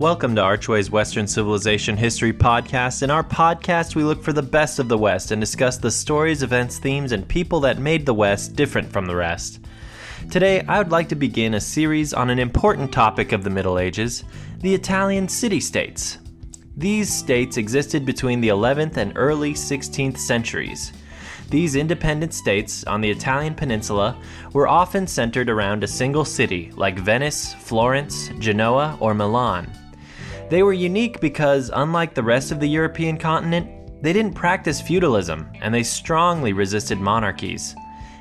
Welcome to Archway's Western Civilization History Podcast. In our podcast, we look for the best of the West and discuss the stories, events, themes, and people that made the West different from the rest. Today, I would like to begin a series on an important topic of the Middle Ages the Italian city states. These states existed between the 11th and early 16th centuries. These independent states on the Italian peninsula were often centered around a single city like Venice, Florence, Genoa, or Milan. They were unique because, unlike the rest of the European continent, they didn't practice feudalism and they strongly resisted monarchies.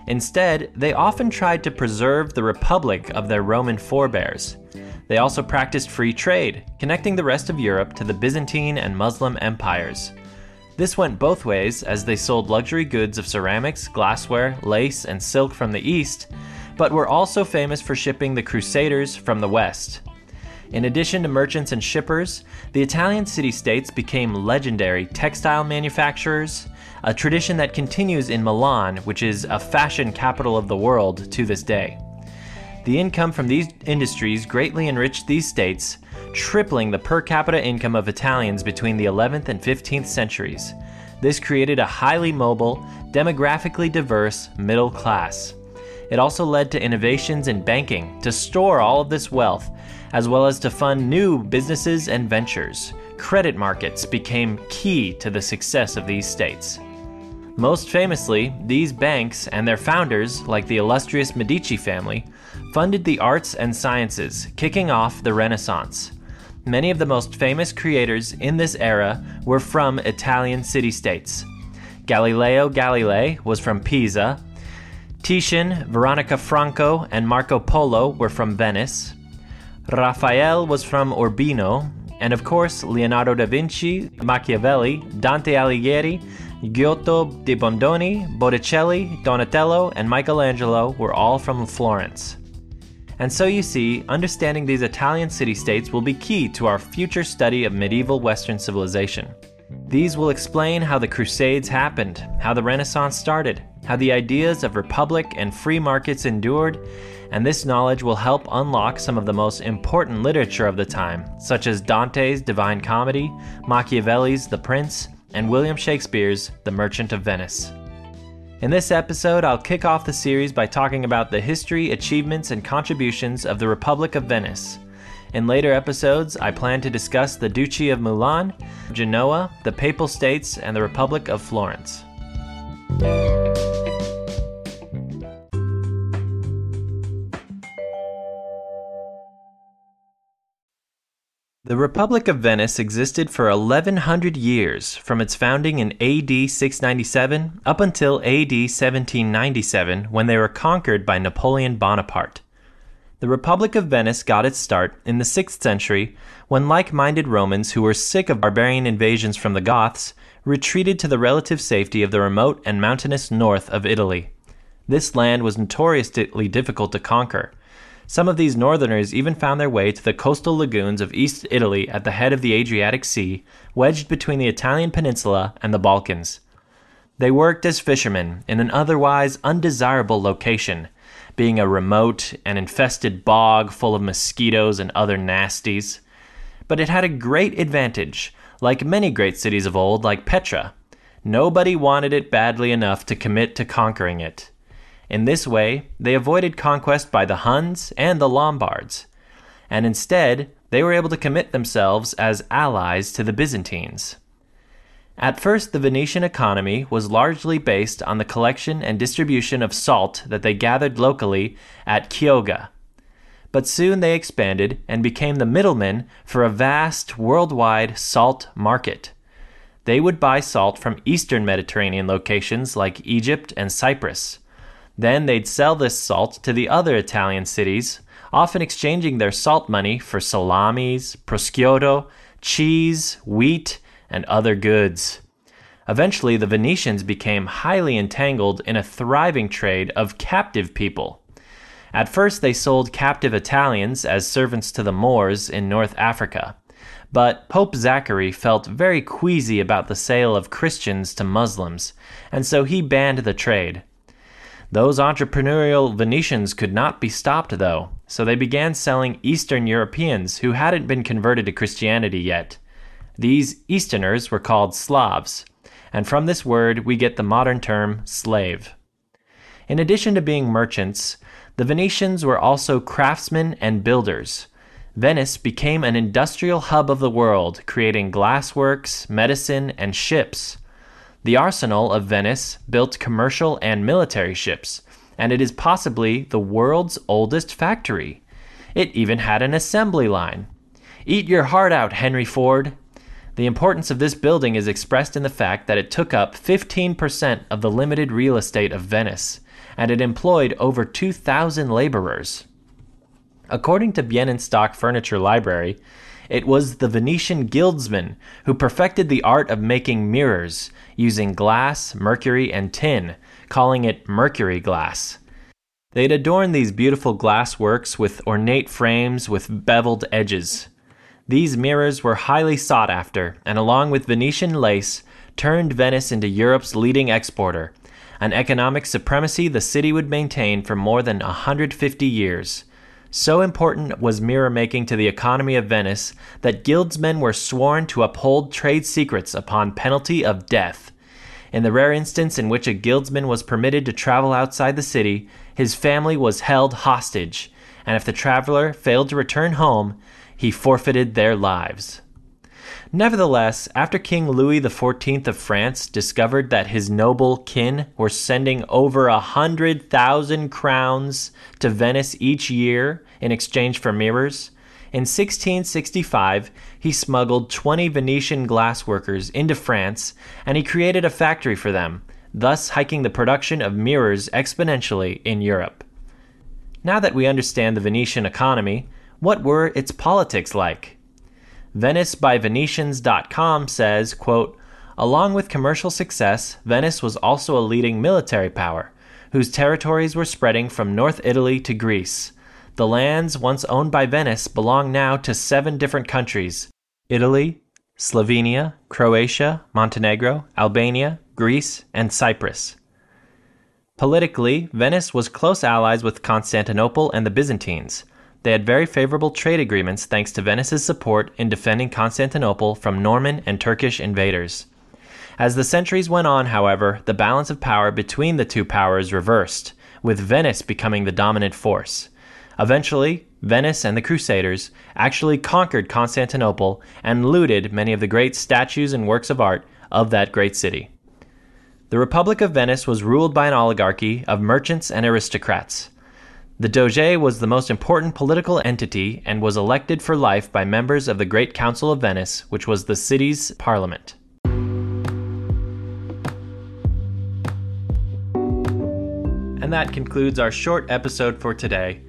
Instead, they often tried to preserve the republic of their Roman forebears. They also practiced free trade, connecting the rest of Europe to the Byzantine and Muslim empires. This went both ways as they sold luxury goods of ceramics, glassware, lace, and silk from the east, but were also famous for shipping the Crusaders from the west. In addition to merchants and shippers, the Italian city states became legendary textile manufacturers, a tradition that continues in Milan, which is a fashion capital of the world to this day. The income from these industries greatly enriched these states, tripling the per capita income of Italians between the 11th and 15th centuries. This created a highly mobile, demographically diverse middle class. It also led to innovations in banking to store all of this wealth as well as to fund new businesses and ventures. Credit markets became key to the success of these states. Most famously, these banks and their founders, like the illustrious Medici family, funded the arts and sciences, kicking off the Renaissance. Many of the most famous creators in this era were from Italian city states. Galileo Galilei was from Pisa. Titian, Veronica Franco, and Marco Polo were from Venice. Raphael was from Urbino, and of course, Leonardo da Vinci, Machiavelli, Dante Alighieri, Giotto di Bondone, Botticelli, Donatello, and Michelangelo were all from Florence. And so you see, understanding these Italian city states will be key to our future study of medieval Western civilization. These will explain how the Crusades happened, how the Renaissance started, how the ideas of republic and free markets endured, and this knowledge will help unlock some of the most important literature of the time, such as Dante's Divine Comedy, Machiavelli's The Prince, and William Shakespeare's The Merchant of Venice. In this episode, I'll kick off the series by talking about the history, achievements, and contributions of the Republic of Venice. In later episodes, I plan to discuss the Duchy of Milan, Genoa, the Papal States, and the Republic of Florence. The Republic of Venice existed for 1100 years, from its founding in AD 697 up until AD 1797 when they were conquered by Napoleon Bonaparte. The Republic of Venice got its start in the 6th century when like minded Romans who were sick of barbarian invasions from the Goths retreated to the relative safety of the remote and mountainous north of Italy. This land was notoriously difficult to conquer some of these northerners even found their way to the coastal lagoons of East Italy at the head of the Adriatic Sea, wedged between the Italian peninsula and the Balkans. They worked as fishermen in an otherwise undesirable location, being a remote and infested bog full of mosquitoes and other nasties. But it had a great advantage, like many great cities of old, like Petra. Nobody wanted it badly enough to commit to conquering it. In this way, they avoided conquest by the Huns and the Lombards, and instead, they were able to commit themselves as allies to the Byzantines. At first, the Venetian economy was largely based on the collection and distribution of salt that they gathered locally at Chioggia. But soon they expanded and became the middlemen for a vast worldwide salt market. They would buy salt from eastern Mediterranean locations like Egypt and Cyprus then they'd sell this salt to the other Italian cities, often exchanging their salt money for salamis, prosciutto, cheese, wheat, and other goods. Eventually, the Venetians became highly entangled in a thriving trade of captive people. At first, they sold captive Italians as servants to the Moors in North Africa. But Pope Zachary felt very queasy about the sale of Christians to Muslims, and so he banned the trade. Those entrepreneurial Venetians could not be stopped, though, so they began selling Eastern Europeans who hadn't been converted to Christianity yet. These Easterners were called Slavs, and from this word we get the modern term slave. In addition to being merchants, the Venetians were also craftsmen and builders. Venice became an industrial hub of the world, creating glassworks, medicine, and ships. The arsenal of Venice built commercial and military ships, and it is possibly the world's oldest factory. It even had an assembly line. Eat your heart out, Henry Ford. The importance of this building is expressed in the fact that it took up 15% of the limited real estate of Venice, and it employed over 2,000 laborers. According to Bienenstock Furniture Library, it was the Venetian guildsmen who perfected the art of making mirrors using glass, mercury, and tin, calling it mercury glass. They'd adorn these beautiful glass works with ornate frames with beveled edges. These mirrors were highly sought after, and along with Venetian lace, turned Venice into Europe's leading exporter, an economic supremacy the city would maintain for more than 150 years. So important was mirror making to the economy of Venice that guildsmen were sworn to uphold trade secrets upon penalty of death. In the rare instance in which a guildsman was permitted to travel outside the city, his family was held hostage, and if the traveler failed to return home, he forfeited their lives. Nevertheless, after King Louis XIV of France discovered that his noble kin were sending over a hundred thousand crowns to Venice each year in exchange for mirrors, in 1665 he smuggled 20 Venetian glassworkers into France and he created a factory for them, thus hiking the production of mirrors exponentially in Europe. Now that we understand the Venetian economy, what were its politics like? VeniceByVenetians.com says, quote, Along with commercial success, Venice was also a leading military power, whose territories were spreading from North Italy to Greece. The lands once owned by Venice belong now to seven different countries Italy, Slovenia, Croatia, Montenegro, Albania, Greece, and Cyprus. Politically, Venice was close allies with Constantinople and the Byzantines. They had very favorable trade agreements thanks to Venice's support in defending Constantinople from Norman and Turkish invaders. As the centuries went on, however, the balance of power between the two powers reversed, with Venice becoming the dominant force. Eventually, Venice and the Crusaders actually conquered Constantinople and looted many of the great statues and works of art of that great city. The Republic of Venice was ruled by an oligarchy of merchants and aristocrats. The Doge was the most important political entity and was elected for life by members of the Great Council of Venice, which was the city's parliament. And that concludes our short episode for today.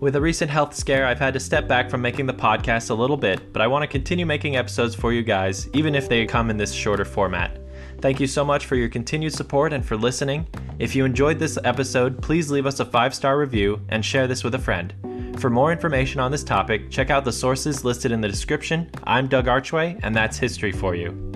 With a recent health scare, I've had to step back from making the podcast a little bit, but I want to continue making episodes for you guys, even if they come in this shorter format. Thank you so much for your continued support and for listening. If you enjoyed this episode, please leave us a five star review and share this with a friend. For more information on this topic, check out the sources listed in the description. I'm Doug Archway, and that's history for you.